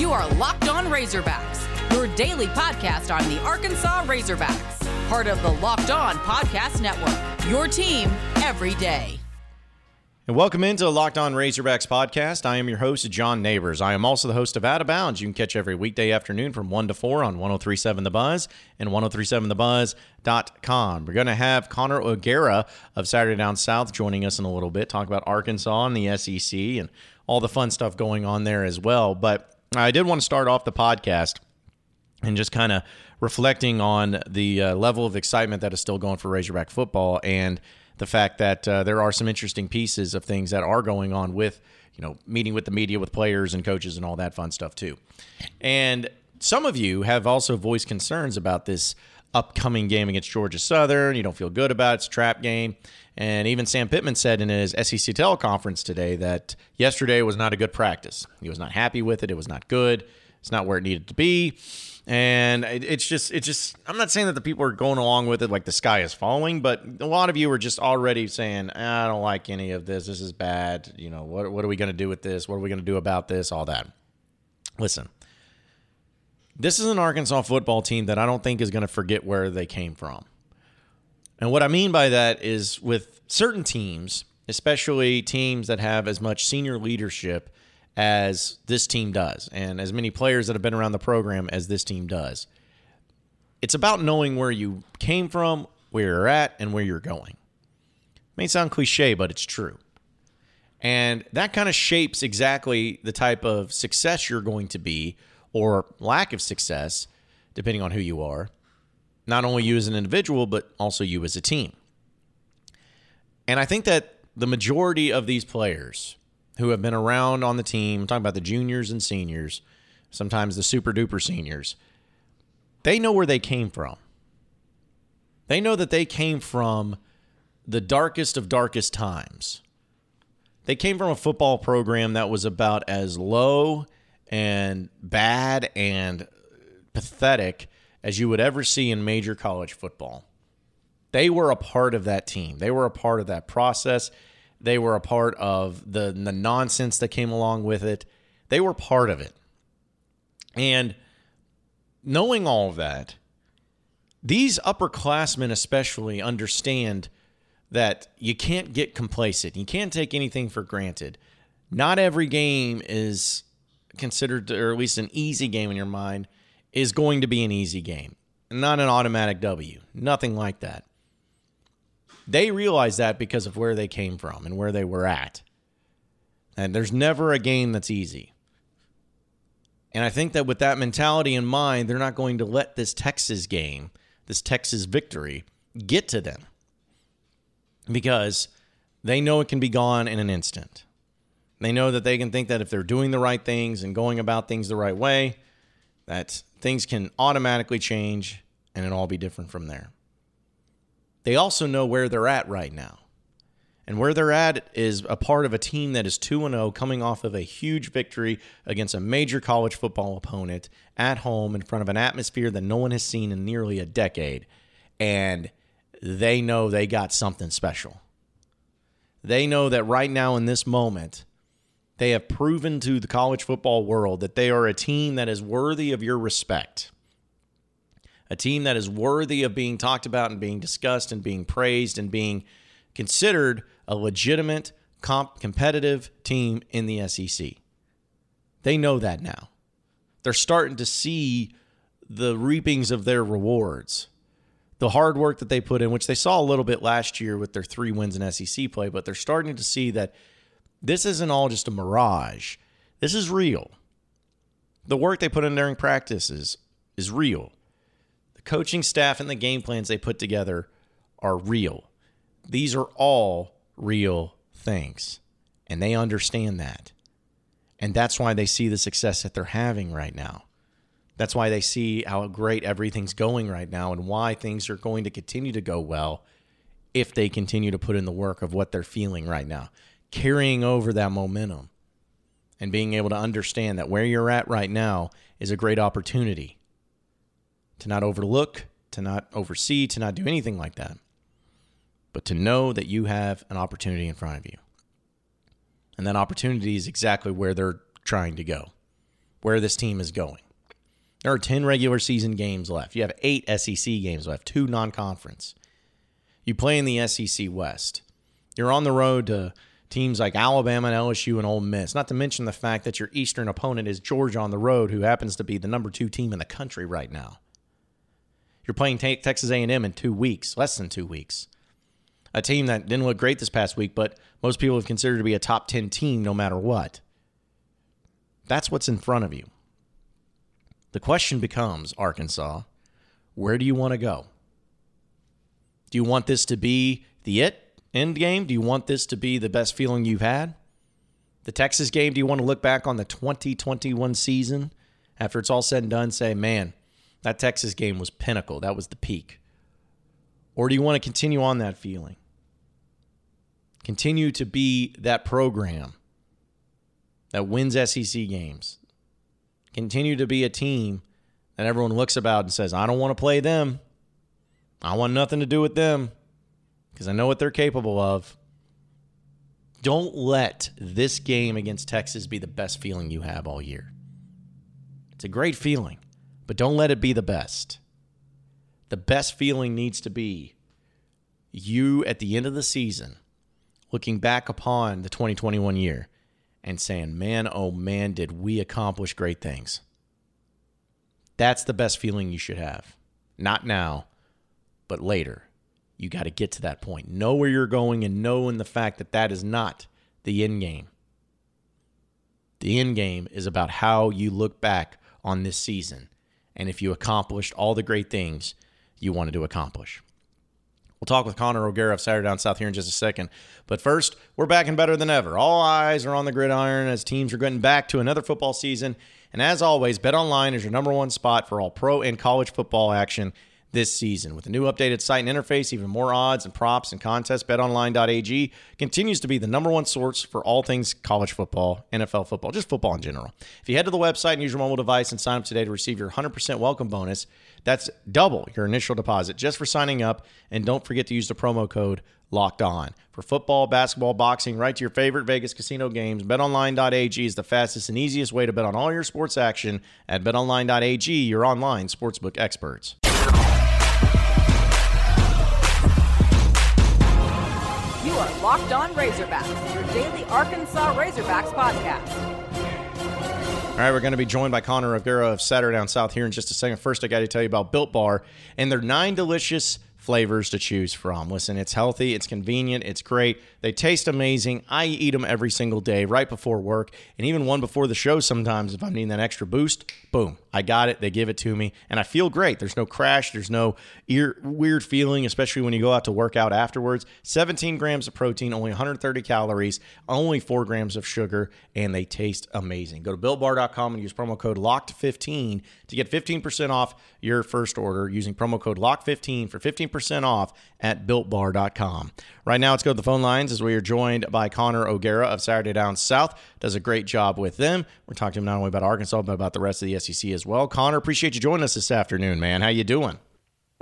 You are Locked On Razorbacks, your daily podcast on the Arkansas Razorbacks, part of the Locked On Podcast Network. Your team every day. And welcome into the Locked On Razorbacks podcast. I am your host, John Neighbors. I am also the host of Out of Bounds. You can catch every weekday afternoon from 1 to 4 on 1037 The Buzz and 1037TheBuzz.com. We're going to have Connor O'Gara of Saturday Down South joining us in a little bit, talk about Arkansas and the SEC and all the fun stuff going on there as well. But I did want to start off the podcast and just kind of reflecting on the uh, level of excitement that is still going for Razorback football and – the fact that uh, there are some interesting pieces of things that are going on with, you know, meeting with the media, with players and coaches and all that fun stuff too. And some of you have also voiced concerns about this upcoming game against Georgia Southern. You don't feel good about it. It's a trap game. And even Sam Pittman said in his SEC teleconference today that yesterday was not a good practice. He was not happy with it. It was not good. It's not where it needed to be and it's just it's just i'm not saying that the people are going along with it like the sky is falling but a lot of you are just already saying i don't like any of this this is bad you know what, what are we going to do with this what are we going to do about this all that listen this is an arkansas football team that i don't think is going to forget where they came from and what i mean by that is with certain teams especially teams that have as much senior leadership as this team does, and as many players that have been around the program as this team does. It's about knowing where you came from, where you're at, and where you're going. It may sound cliche, but it's true. And that kind of shapes exactly the type of success you're going to be or lack of success, depending on who you are. Not only you as an individual, but also you as a team. And I think that the majority of these players who have been around on the team, I'm talking about the juniors and seniors, sometimes the super duper seniors, they know where they came from. They know that they came from the darkest of darkest times. They came from a football program that was about as low and bad and pathetic as you would ever see in major college football. They were a part of that team. They were a part of that process. They were a part of the, the nonsense that came along with it. They were part of it. And knowing all of that, these upperclassmen especially understand that you can't get complacent. You can't take anything for granted. Not every game is considered, or at least an easy game in your mind, is going to be an easy game. Not an automatic W. Nothing like that. They realize that because of where they came from and where they were at. And there's never a game that's easy. And I think that with that mentality in mind, they're not going to let this Texas game, this Texas victory, get to them because they know it can be gone in an instant. They know that they can think that if they're doing the right things and going about things the right way, that things can automatically change and it all be different from there they also know where they're at right now. And where they're at is a part of a team that is 2 0, coming off of a huge victory against a major college football opponent at home in front of an atmosphere that no one has seen in nearly a decade. And they know they got something special. They know that right now, in this moment, they have proven to the college football world that they are a team that is worthy of your respect a team that is worthy of being talked about and being discussed and being praised and being considered a legitimate, comp- competitive team in the SEC. They know that now. They're starting to see the reapings of their rewards. The hard work that they put in, which they saw a little bit last year with their three wins in SEC play, but they're starting to see that this isn't all just a mirage. This is real. The work they put in during practices is real. The coaching staff and the game plans they put together are real. These are all real things. And they understand that. And that's why they see the success that they're having right now. That's why they see how great everything's going right now and why things are going to continue to go well if they continue to put in the work of what they're feeling right now, carrying over that momentum and being able to understand that where you're at right now is a great opportunity to not overlook, to not oversee, to not do anything like that, but to know that you have an opportunity in front of you. And that opportunity is exactly where they're trying to go. where this team is going. There are 10 regular season games left. You have eight SEC games left, two non conference. You play in the SEC West. You're on the road to teams like Alabama and LSU and Ole Miss, not to mention the fact that your Eastern opponent is Georgia on the road, who happens to be the number two team in the country right now. You're playing Texas A&M in two weeks, less than two weeks. A team that didn't look great this past week, but most people have considered to be a top 10 team no matter what. That's what's in front of you. The question becomes, Arkansas, where do you want to go? Do you want this to be the it end game? Do you want this to be the best feeling you've had? The Texas game, do you want to look back on the 2021 season after it's all said and done, say, man, that Texas game was pinnacle. That was the peak. Or do you want to continue on that feeling? Continue to be that program that wins SEC games. Continue to be a team that everyone looks about and says, I don't want to play them. I want nothing to do with them because I know what they're capable of. Don't let this game against Texas be the best feeling you have all year. It's a great feeling, but don't let it be the best. The best feeling needs to be you at the end of the season looking back upon the 2021 year and saying, man, oh man, did we accomplish great things. That's the best feeling you should have. Not now, but later. You got to get to that point. Know where you're going and know in the fact that that is not the end game. The end game is about how you look back on this season and if you accomplished all the great things you wanted to accomplish. We'll talk with Connor O'Gara of Saturday Down South here in just a second. But first, we're back and better than ever. All eyes are on the gridiron as teams are getting back to another football season. And as always, Bet Online is your number one spot for all pro and college football action this season. With a new updated site and interface, even more odds and props and contests, betonline.ag continues to be the number one source for all things college football, NFL football, just football in general. If you head to the website and use your mobile device and sign up today to receive your 100% welcome bonus, that's double your initial deposit just for signing up. And don't forget to use the promo code locked on. For football, basketball, boxing, right to your favorite Vegas casino games, betonline.ag is the fastest and easiest way to bet on all your sports action at betonline.ag, your online sportsbook experts. You are Locked On Razorbacks, your daily Arkansas Razorbacks podcast. All right, we're going to be joined by Connor O'Gara of Saturday Down South here in just a second. First, I got to tell you about Built Bar and their nine delicious flavors to choose from. Listen, it's healthy, it's convenient, it's great. They taste amazing. I eat them every single day right before work and even one before the show sometimes if I'm needing that extra boost. Boom, I got it. They give it to me and I feel great. There's no crash, there's no ear, weird feeling, especially when you go out to work out afterwards. 17 grams of protein, only 130 calories, only 4 grams of sugar, and they taste amazing. Go to builtbar.com and use promo code LOCKED15 to get 15% off your first order using promo code LOCK15 for 15% off at builtbar.com. Right now, let's go to the phone lines as we are joined by Connor O'Gara of Saturday Down South. Does a great job with them. We're talking to him not only about Arkansas, but about the rest of the SEC as well. Connor, appreciate you joining us this afternoon, man. How you doing?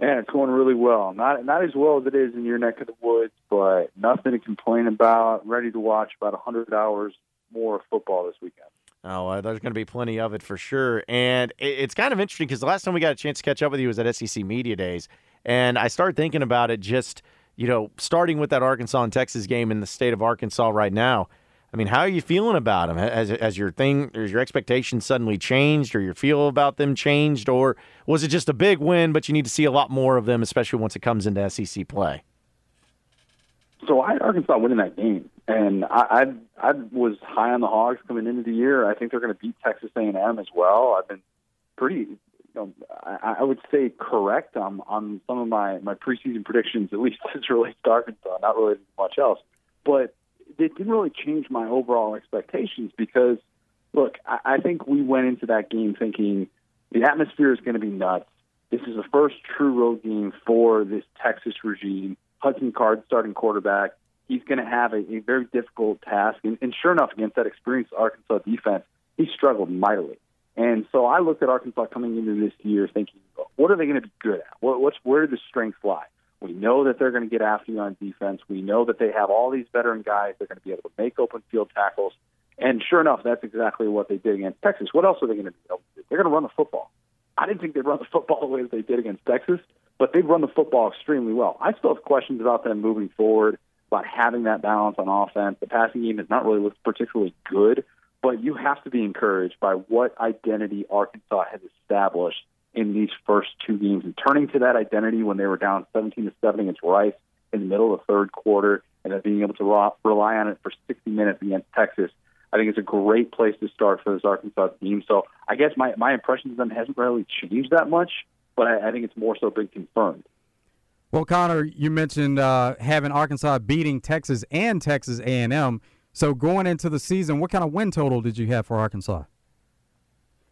Yeah, it's going really well. Not not as well as it is in your neck of the woods, but nothing to complain about. Ready to watch about 100 hours more of football this weekend. Oh, uh, there's going to be plenty of it for sure. And it's kind of interesting because the last time we got a chance to catch up with you was at SEC Media Days. And I started thinking about it just, you know, starting with that Arkansas and Texas game in the state of Arkansas right now. I mean, how are you feeling about them? Has, has your thing, has your expectations suddenly changed or your feel about them changed? Or was it just a big win, but you need to see a lot more of them, especially once it comes into SEC play? So I had Arkansas winning that game, and I, I I was high on the Hogs coming into the year. I think they're going to beat Texas A&M as well. I've been pretty, I, would say correct on on some of my my preseason predictions, at least as relates to Arkansas, not really much else. But it didn't really change my overall expectations because, look, I, I think we went into that game thinking the atmosphere is going to be nuts. This is the first true road game for this Texas regime Hudson Card starting quarterback. He's going to have a, a very difficult task. And, and sure enough, against that experienced Arkansas defense, he struggled mightily. And so I looked at Arkansas coming into this year thinking, what are they going to be good at? What, what's where do the strengths lie? We know that they're going to get after you on defense. We know that they have all these veteran guys. They're going to be able to make open field tackles. And sure enough, that's exactly what they did against Texas. What else are they going to do? They're going to run the football. I didn't think they'd run the football the way that they did against Texas, but they've run the football extremely well. I still have questions about them moving forward, about having that balance on offense. The passing game has not really looked particularly good, but you have to be encouraged by what identity Arkansas has established in these first two games and turning to that identity when they were down 17 to 7 against Rice in the middle of the third quarter and then being able to rely on it for 60 minutes against Texas. I think it's a great place to start for this Arkansas team. So I guess my, my impression of them hasn't really changed that much, but I, I think it's more so been confirmed. Well, Connor, you mentioned uh, having Arkansas beating Texas and Texas A&M. So going into the season, what kind of win total did you have for Arkansas?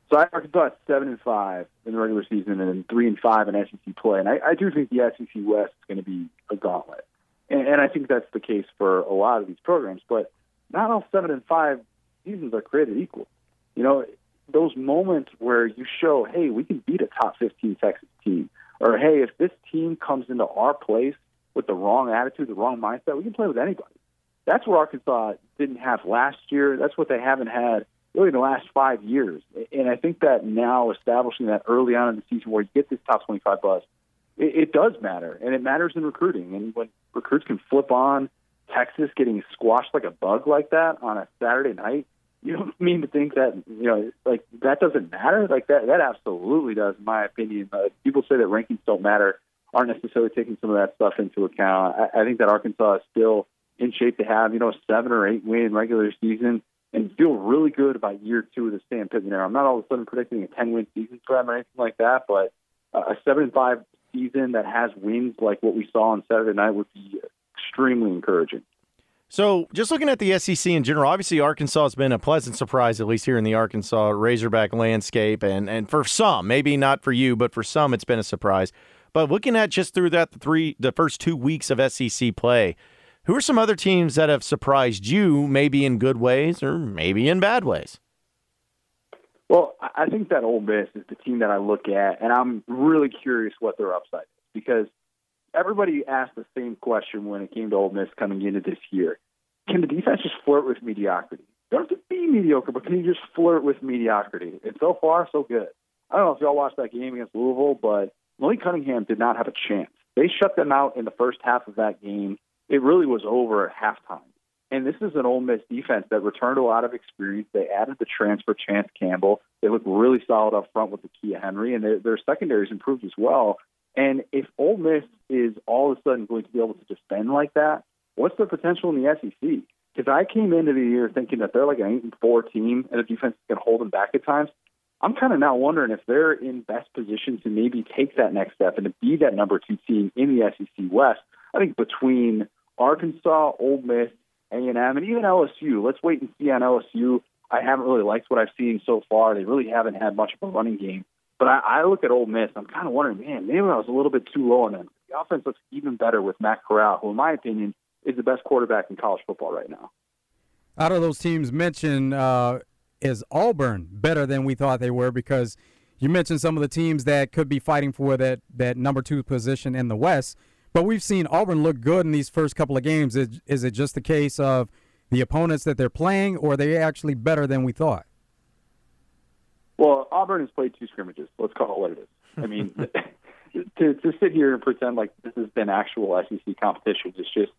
So I Arkansas seven and five in the regular season, and three and five in SEC play. And I, I do think the SEC West is going to be a gauntlet, and, and I think that's the case for a lot of these programs. But not all seven and five seasons are created equal. You know, those moments where you show, hey, we can beat a top 15 Texas team, or hey, if this team comes into our place with the wrong attitude, the wrong mindset, we can play with anybody. That's what Arkansas didn't have last year. That's what they haven't had really in the last five years. And I think that now establishing that early on in the season where you get this top 25 buzz, it, it does matter, and it matters in recruiting. And when recruits can flip on Texas getting squashed like a bug like that on a Saturday night, you don't mean to think that you know like that doesn't matter. Like that that absolutely does, in my opinion. Uh, people say that rankings don't matter, aren't necessarily taking some of that stuff into account. I, I think that Arkansas is still in shape to have you know a seven or eight win regular season and feel really good about year two of the Sam Pittman era. I'm not all of a sudden predicting a 10 win season for them or anything like that, but a seven and five season that has wins like what we saw on Saturday night would be extremely encouraging. So, just looking at the SEC in general, obviously Arkansas has been a pleasant surprise, at least here in the Arkansas Razorback landscape, and and for some, maybe not for you, but for some, it's been a surprise. But looking at just through that three, the first two weeks of SEC play, who are some other teams that have surprised you, maybe in good ways or maybe in bad ways? Well, I think that Ole Miss is the team that I look at, and I'm really curious what their upside is because everybody asked the same question when it came to Ole Miss coming into this year. Can the defense just flirt with mediocrity? Don't have to be mediocre, but can you just flirt with mediocrity? And so far, so good. I don't know if y'all watched that game against Louisville, but Malik Cunningham did not have a chance. They shut them out in the first half of that game. It really was over at halftime. And this is an Ole Miss defense that returned a lot of experience. They added the transfer Chance Campbell. They look really solid up front with the Kia Henry, and their, their secondaries improved as well. And if Ole Miss is all of a sudden going to be able to defend like that, what's the potential in the SEC? Because I came into the year thinking that they're like an eight and four team, and the defense can hold them back at times. I'm kind of now wondering if they're in best position to maybe take that next step and to be that number two team in the SEC West. I think between Arkansas, Ole Miss, A&M, and even LSU. Let's wait and see on LSU. I haven't really liked what I've seen so far. They really haven't had much of a running game. But I, I look at Ole Miss. I'm kind of wondering, man, maybe I was a little bit too low on them. The offense looks even better with Matt Corral, who, in my opinion, is the best quarterback in college football right now. Out of those teams mentioned, uh, is Auburn better than we thought they were? Because you mentioned some of the teams that could be fighting for that that number two position in the West. But we've seen Auburn look good in these first couple of games. Is, is it just a case of the opponents that they're playing, or are they actually better than we thought? Well, Auburn has played two scrimmages. Let's call it what it is. I mean, to to sit here and pretend like this has been actual SEC competition is just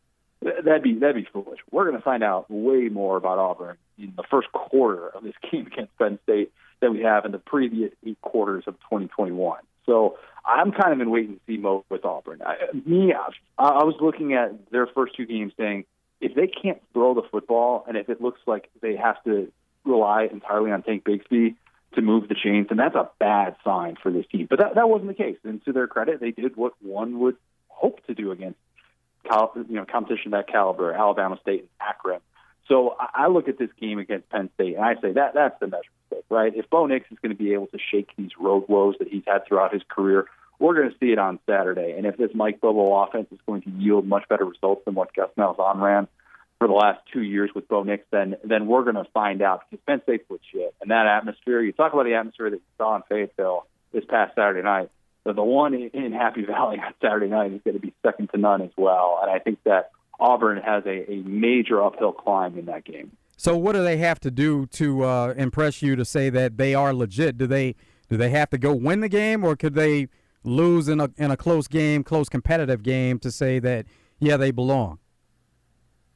that'd be that'd be foolish. We're going to find out way more about Auburn in the first quarter of this game against Penn State than we have in the previous eight quarters of 2021. So I'm kind of in wait and see mode with Auburn. I, me, I, I was looking at their first two games, saying if they can't throw the football, and if it looks like they have to rely entirely on Tank Bigsby to move the chains, then that's a bad sign for this team. But that that wasn't the case. And to their credit, they did what one would hope to do against you know competition of that caliber, Alabama State and Akron. So I look at this game against Penn State and I say that that's the measure, right? If Bo Nix is going to be able to shake these road woes that he's had throughout his career, we're going to see it on Saturday. And if this Mike Bobo offense is going to yield much better results than what Gus Malzahn ran for the last two years with Bo Nix, then then we're going to find out because Penn State's legit. And that atmosphere, you talk about the atmosphere that you saw in Fayetteville this past Saturday night. The, the one in Happy Valley on Saturday night is going to be second to none as well. And I think that Auburn has a, a major uphill climb in that game. So what do they have to do to uh, impress you to say that they are legit? Do they do they have to go win the game, or could they lose in a in a close game, close competitive game to say that yeah they belong?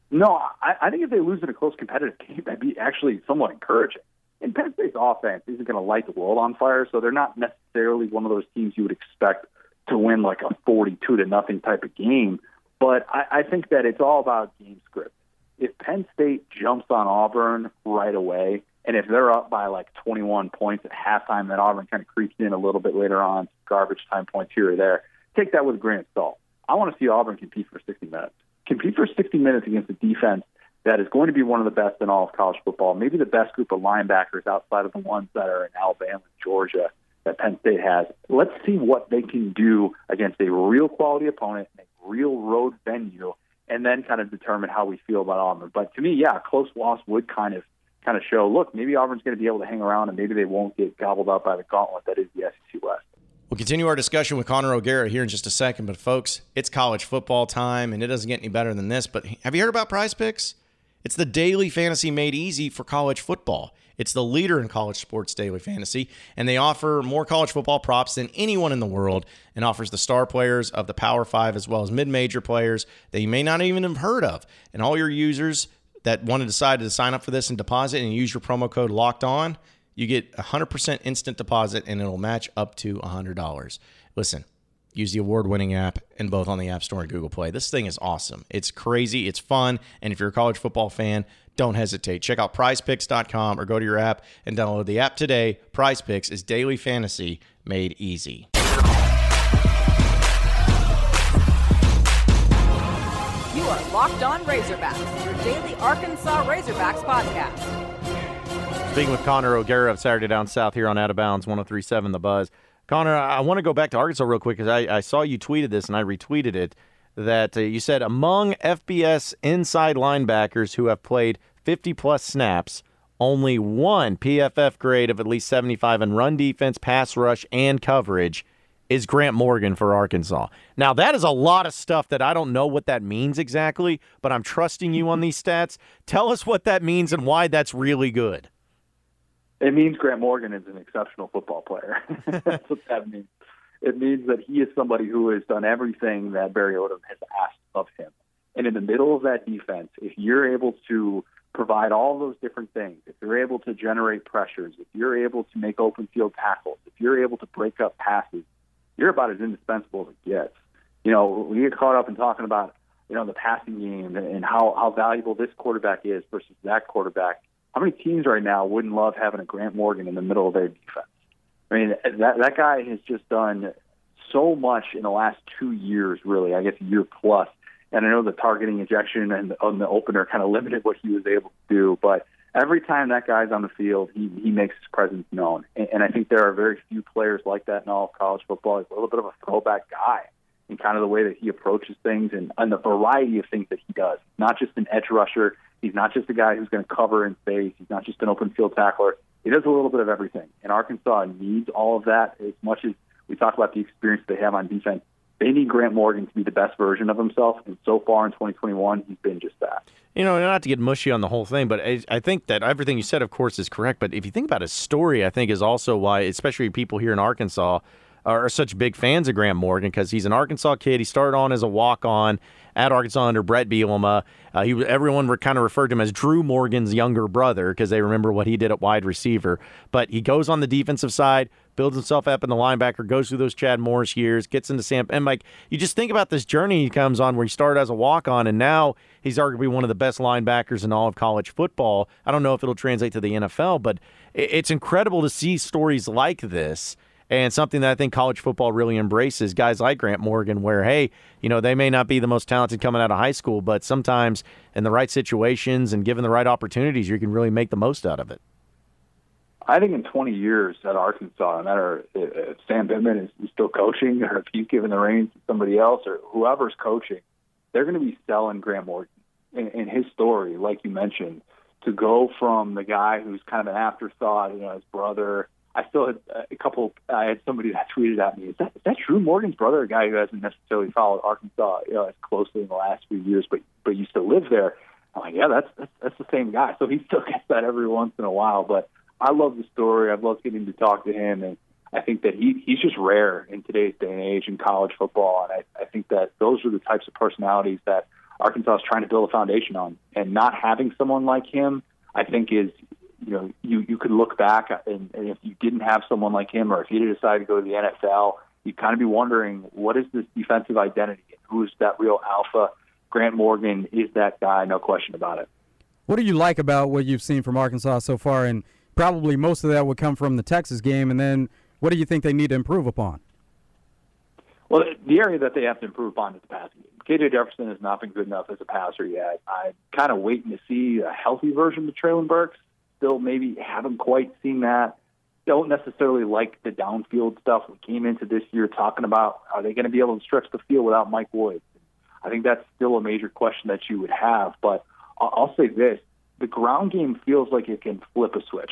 No, I, I think if they lose in a close competitive game, that'd be actually somewhat encouraging. And Penn State's offense isn't going to light the world on fire, so they're not necessarily one of those teams you would expect to win like a forty-two to nothing type of game. But I, I think that it's all about game script if Penn State jumps on Auburn right away, and if they're up by like 21 points at halftime, then Auburn kind of creeps in a little bit later on, garbage time points here or there. Take that with a grain of salt. I want to see Auburn compete for 60 minutes. Compete for 60 minutes against a defense that is going to be one of the best in all of college football, maybe the best group of linebackers outside of the ones that are in Alabama and Georgia that Penn State has. Let's see what they can do against a real quality opponent a real road venue and then kind of determine how we feel about Auburn. But to me, yeah, a close loss would kind of kind of show, look, maybe Auburn's going to be able to hang around and maybe they won't get gobbled up by the gauntlet that is the SEC West. We'll continue our discussion with Connor O'Gara here in just a second. But, folks, it's college football time, and it doesn't get any better than this. But have you heard about prize picks? It's the daily fantasy made easy for college football. It's the leader in college sports daily fantasy, and they offer more college football props than anyone in the world and offers the star players of the Power Five as well as mid major players that you may not even have heard of. And all your users that want to decide to sign up for this and deposit and use your promo code locked on, you get 100% instant deposit and it'll match up to $100. Listen, use the award winning app and both on the App Store and Google Play. This thing is awesome. It's crazy, it's fun, and if you're a college football fan, don't hesitate. Check out prizepicks.com or go to your app and download the app today. Prize Picks is daily fantasy made easy. Locked On Razorbacks, your daily Arkansas Razorbacks podcast. Speaking with Connor O'Gara of Saturday Down South here on Out of Bounds 1037 The Buzz. Connor, I want to go back to Arkansas real quick because I, I, saw you tweeted this and I retweeted it. That uh, you said among FBS inside linebackers who have played 50 plus snaps, only one PFF grade of at least 75 in run defense, pass rush, and coverage is Grant Morgan for Arkansas. Now, that is a lot of stuff that I don't know what that means exactly, but I'm trusting you on these stats. Tell us what that means and why that's really good. It means Grant Morgan is an exceptional football player. That's what that means. It means that he is somebody who has done everything that Barry Odom has asked of him. And in the middle of that defense, if you're able to provide all those different things, if you're able to generate pressures, if you're able to make open field tackles, if you're able to break up passes, you're about as indispensable as it gets. You know, we get caught up in talking about, you know, the passing game and how, how valuable this quarterback is versus that quarterback how many teams right now wouldn't love having a Grant Morgan in the middle of their defense? I mean, that that guy has just done so much in the last two years, really. I guess a year plus. And I know the targeting ejection and on the opener kind of limited what he was able to do, but every time that guy's on the field, he he makes his presence known. And, and I think there are very few players like that in all of college football. He's a little bit of a throwback guy in kind of the way that he approaches things and, and the variety of things that he does. Not just an edge rusher He's not just a guy who's going to cover in space. He's not just an open field tackler. He does a little bit of everything. And Arkansas needs all of that as much as we talk about the experience they have on defense. They need Grant Morgan to be the best version of himself. And so far in 2021, he's been just that. You know, not to get mushy on the whole thing, but I, think that everything you said, of course, is correct. But if you think about his story, I think is also why, especially people here in Arkansas, are such big fans of Grant Morgan because he's an Arkansas kid. He started on as a walk on at Arkansas under Bret Bielema. Uh, he everyone were kind of referred to him as Drew Morgan's younger brother because they remember what he did at wide receiver. But he goes on the defensive side, builds himself up in the linebacker, goes through those Chad Morris years, gets into Sam. And Mike, you just think about this journey he comes on where he started as a walk on, and now he's arguably one of the best linebackers in all of college football. I don't know if it'll translate to the NFL, but it's incredible to see stories like this and something that I think college football really embraces guys like Grant Morgan, where, hey, you know, they may not be the most talented coming out of high school, but sometimes in the right situations and given the right opportunities, you can really make the most out of it. I think in 20 years at Arkansas, no matter uh, if Sam Pittman is still coaching or if he's given the reins to somebody else or whoever's coaching, they're going to be selling Morgan in, in his story, like you mentioned, to go from the guy who's kind of an afterthought, you know, his brother – I still had uh, a couple. I had somebody that tweeted at me, "Is that is that Drew Morgan's brother, a guy who hasn't necessarily followed Arkansas, you know, as closely in the last few years, but but used to live there?" I'm like, yeah, that's, that's that's the same guy. So he still gets that every once in a while. But I love the story. I've loved getting to talk to him, and I think that he he's just rare in today's day and age in college football. And I, I think that those are the types of personalities that Arkansas is trying to build a foundation on. And not having someone like him, I think, is you know you you could look back uh, and, and if you didn't have someone like him, or if you decided to go to the NFL, you'd kind of be wondering what is this defensive identity who is that real alpha. Grant Morgan is that guy, no question about it. What do you like about what you've seen from Arkansas so far? And probably most of that would come from the Texas game. And then what do you think they need to improve upon? Well, the area that they have to improve upon is the passing game. KJ Jefferson has not been good enough as a passer yet. I'm kind of waiting to see a healthy version of Treylon Burks. Still, maybe haven't quite seen that. Don't necessarily like the downfield stuff. We came into this year talking about are they going to be able to stretch the field without Mike Woods? I think that's still a major question that you would have. But I'll say this the ground game feels like it can flip a switch.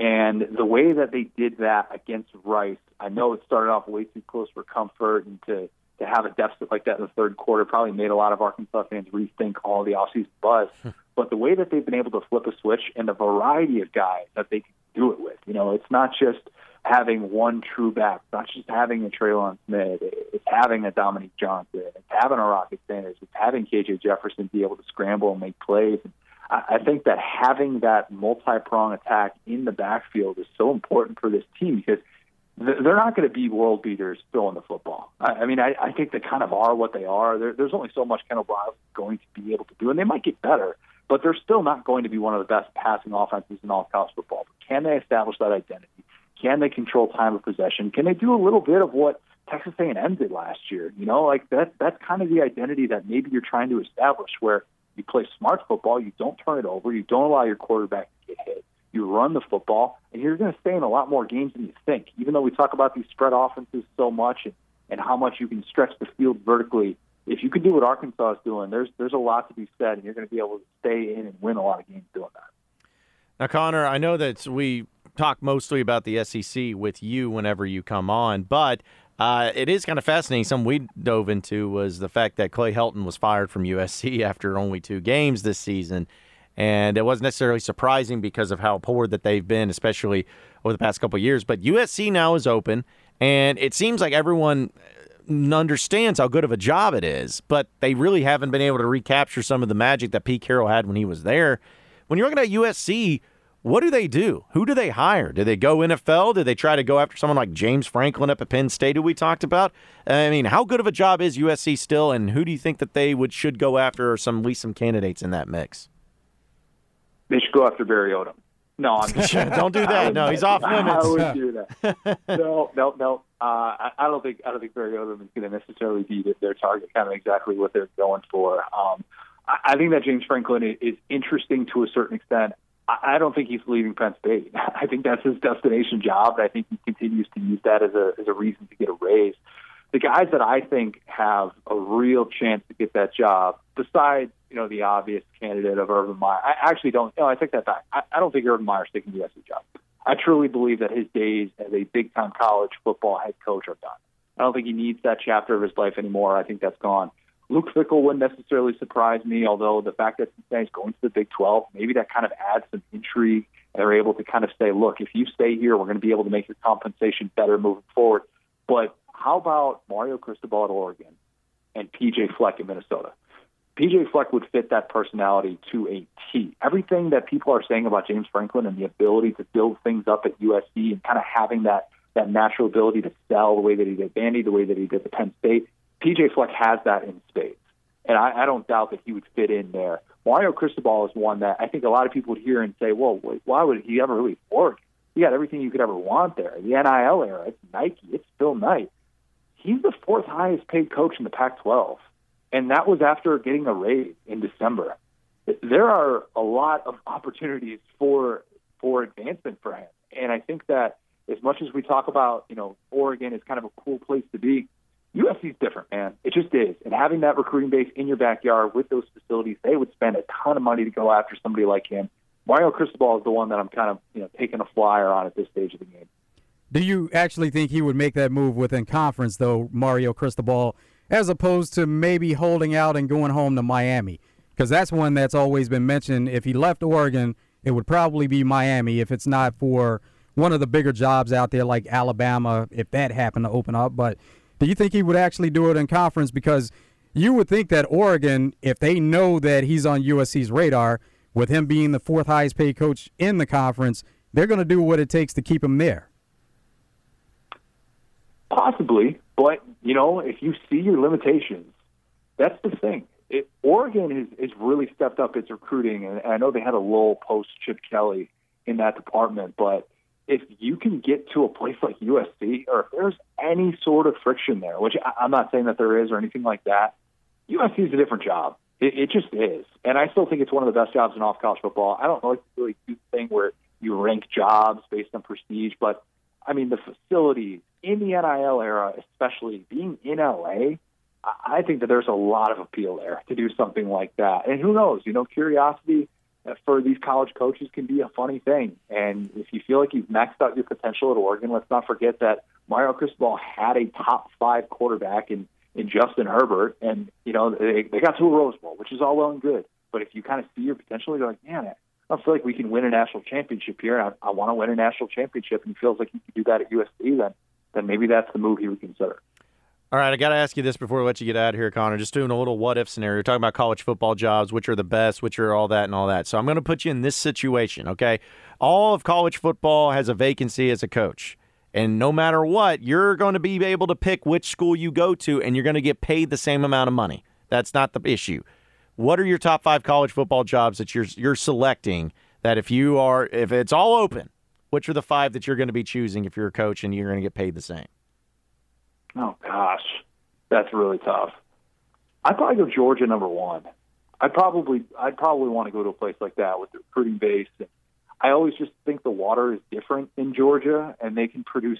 And the way that they did that against Rice, I know it started off way too close for comfort, and to to have a deficit like that in the third quarter probably made a lot of Arkansas fans rethink all the offseason buzz. Hmm. but the way that they've been able to flip a switch and the variety of guys that they can do it with, you know, it's not just having one true back, it's not just having a Trelon Smith, it's having a Dominique Johnson, it's having a Rocket Sanders, it's having KJ Jefferson be able to scramble and make plays. And I think that having that multi-prong attack in the backfield is so important for this team because they're not going to be world beaters throwing the football. I mean, I, think they kind of are what they are. There, there's only so much Kendal Briles is going to be able to do, and they might get better, but they're still not going to be one of the best passing offenses in all college football. But can they establish that identity? Can they control time of possession? Can they do a little bit of what Texas A&M did last year? You know, like that. That's kind of the identity that maybe you're trying to establish, where you play smart football. You don't turn it over. You don't allow your quarterback to get hit. You run the football, and you're going to stay in a lot more games than you think. Even though we talk about these spread offenses so much and, and how much you can stretch the field vertically, if you can do what Arkansas is doing, there's there's a lot to be said, and you're going to be able to stay in and win a lot of games doing that. Now, Connor, I know that we talk mostly about the SEC with you whenever you come on, but uh, it is kind of fascinating. Something we dove into was the fact that Clay Helton was fired from USC after only two games this season. And it wasn't necessarily surprising because of how poor that they've been, especially over the past couple years. But USC now is open, and it seems like everyone understands how good of a job it is, but they really haven't been able to recapture some of the magic that Pete Carroll had when he was there. When you're looking at USC, what do they do? Who do they hire? Do they go NFL? Do they try to go after someone like James Franklin up at Penn State, who we talked about? I mean, how good of a job is USC still, and who do you think that they would should go after, or some at least some candidates in that mix? They should go after Barry Odom. No, I'm just don't do that. No, he's off limits. I would do that. no, no, no. Uh, I, I don't think I don't think Barry Odom is going to necessarily be their target. Kind of exactly what they're going for. Um, I, I think that James Franklin is, is interesting to a certain extent. I don't think he's leaving Penn State. I think that's his destination job, and I think he continues to use that as a as a reason to get a raise. The guys that I think have a real chance to get that job, besides you know the obvious candidate of Urban Meyer, I actually don't. No, I take that back. I, I don't think Urban Meyer's taking the USC job. I truly believe that his days as a big time college football head coach are done. I don't think he needs that chapter of his life anymore. I think that's gone. Luke Fickell wouldn't necessarily surprise me, although the fact that Cincinnati's going to the Big 12, maybe that kind of adds some intrigue. They're able to kind of say, look, if you stay here, we're going to be able to make your compensation better moving forward. But how about Mario Cristobal at Oregon and PJ Fleck in Minnesota? PJ Fleck would fit that personality to a T. Everything that people are saying about James Franklin and the ability to build things up at USC and kind of having that that natural ability to sell the way that he did Vandy, the way that he did the Penn State, PJ Fleck has that in spades. And I, I don't doubt that he would fit in there. Mario Cristobal is one that I think a lot of people would hear and say, well, why would he ever really work? He got everything you could ever want there. The NIL era, it's Nike, it's Phil Knight. He's the fourth highest paid coach in the Pac 12. And that was after getting a raise in December. There are a lot of opportunities for for advancement for him. And I think that as much as we talk about, you know, Oregon is kind of a cool place to be, USC is different, man. It just is. And having that recruiting base in your backyard with those facilities, they would spend a ton of money to go after somebody like him. Mario Cristobal is the one that I'm kind of you know taking a flyer on at this stage of the game. Do you actually think he would make that move within conference, though, Mario Cristobal, as opposed to maybe holding out and going home to Miami? because that's one that's always been mentioned. If he left Oregon, it would probably be Miami if it's not for one of the bigger jobs out there like Alabama, if that happened to open up. But do you think he would actually do it in conference? Because you would think that Oregon, if they know that he's on USC's radar, with him being the fourth highest paid coach in the conference, they're going to do what it takes to keep him there. Possibly, but you know, if you see your limitations, that's the thing. It, Oregon has, has really stepped up its recruiting, and I know they had a lull post Chip Kelly in that department, but if you can get to a place like USC, or if there's any sort of friction there, which I, I'm not saying that there is or anything like that, USC is a different job. It, it just is, and I still think it's one of the best jobs in off college football. I don't know if it's really do thing where you rank jobs based on prestige, but I mean the facilities in the NIL era, especially being in LA. I think that there's a lot of appeal there to do something like that. And who knows? You know, curiosity Uh, for these college coaches can be a funny thing. And if you feel like you've maxed out your potential at Oregon, let's not forget that Mario Cristobal had a top five quarterback in in Justin Herbert, and you know they they got to a Rose Bowl, which is all well and good. But if you kind of see your potential, you're like, man, I don't feel like we can win a national championship here. I, I want to win a national championship, and he feels like he can do that at USC. Then, then maybe that's the move he would consider. All right, I got to ask you this before we let you get out of here, Connor. Just doing a little what if scenario. We're talking about college football jobs, which are the best, which are all that and all that. So I'm going to put you in this situation, okay? All of college football has a vacancy as a coach. And no matter what, you're going to be able to pick which school you go to, and you're going to get paid the same amount of money. That's not the issue. What are your top five college football jobs that you're you're selecting? That if you are, if it's all open, which are the five that you're going to be choosing if you're a coach and you're going to get paid the same? Oh gosh, that's really tough. I'd probably go Georgia number one. I'd probably I'd probably want to go to a place like that with the recruiting base I always just think the water is different in Georgia, and they can produce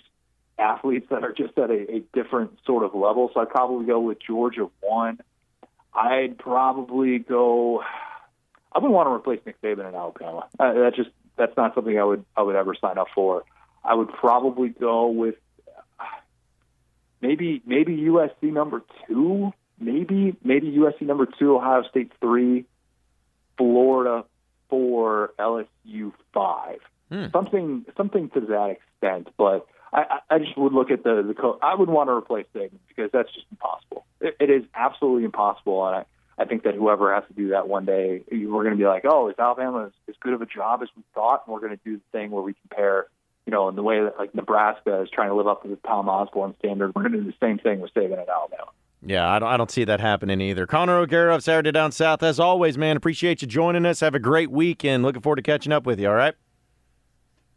athletes that are just at a, a different sort of level. So I'd probably go with Georgia one. I'd probably go. I wouldn't want to replace Nick Saban in Alabama. Uh, that just that's not something I would I would ever sign up for. I would probably go with maybe maybe USC number two, maybe maybe USC number two, Ohio State three, Florida four, LSU five. Hmm. Something something to that extent, but I, I just would look at the the co- I would want to replace Saban because that's just impossible. It, it is absolutely impossible, and I, I think that whoever has to do that one day, we're going to be like, oh, is Alabama as, as good of a job as we thought? And we're going to do the thing where we compare, you know, in the way that like Nebraska is trying to live up to the Tom Osborne standard. We're going to do the same thing with Saban at Alabama. Yeah, I don't, I don't see that happening either. Connor O'Gara of Saturday Down South, as always, man, appreciate you joining us. Have a great week and looking forward to catching up with you, all right?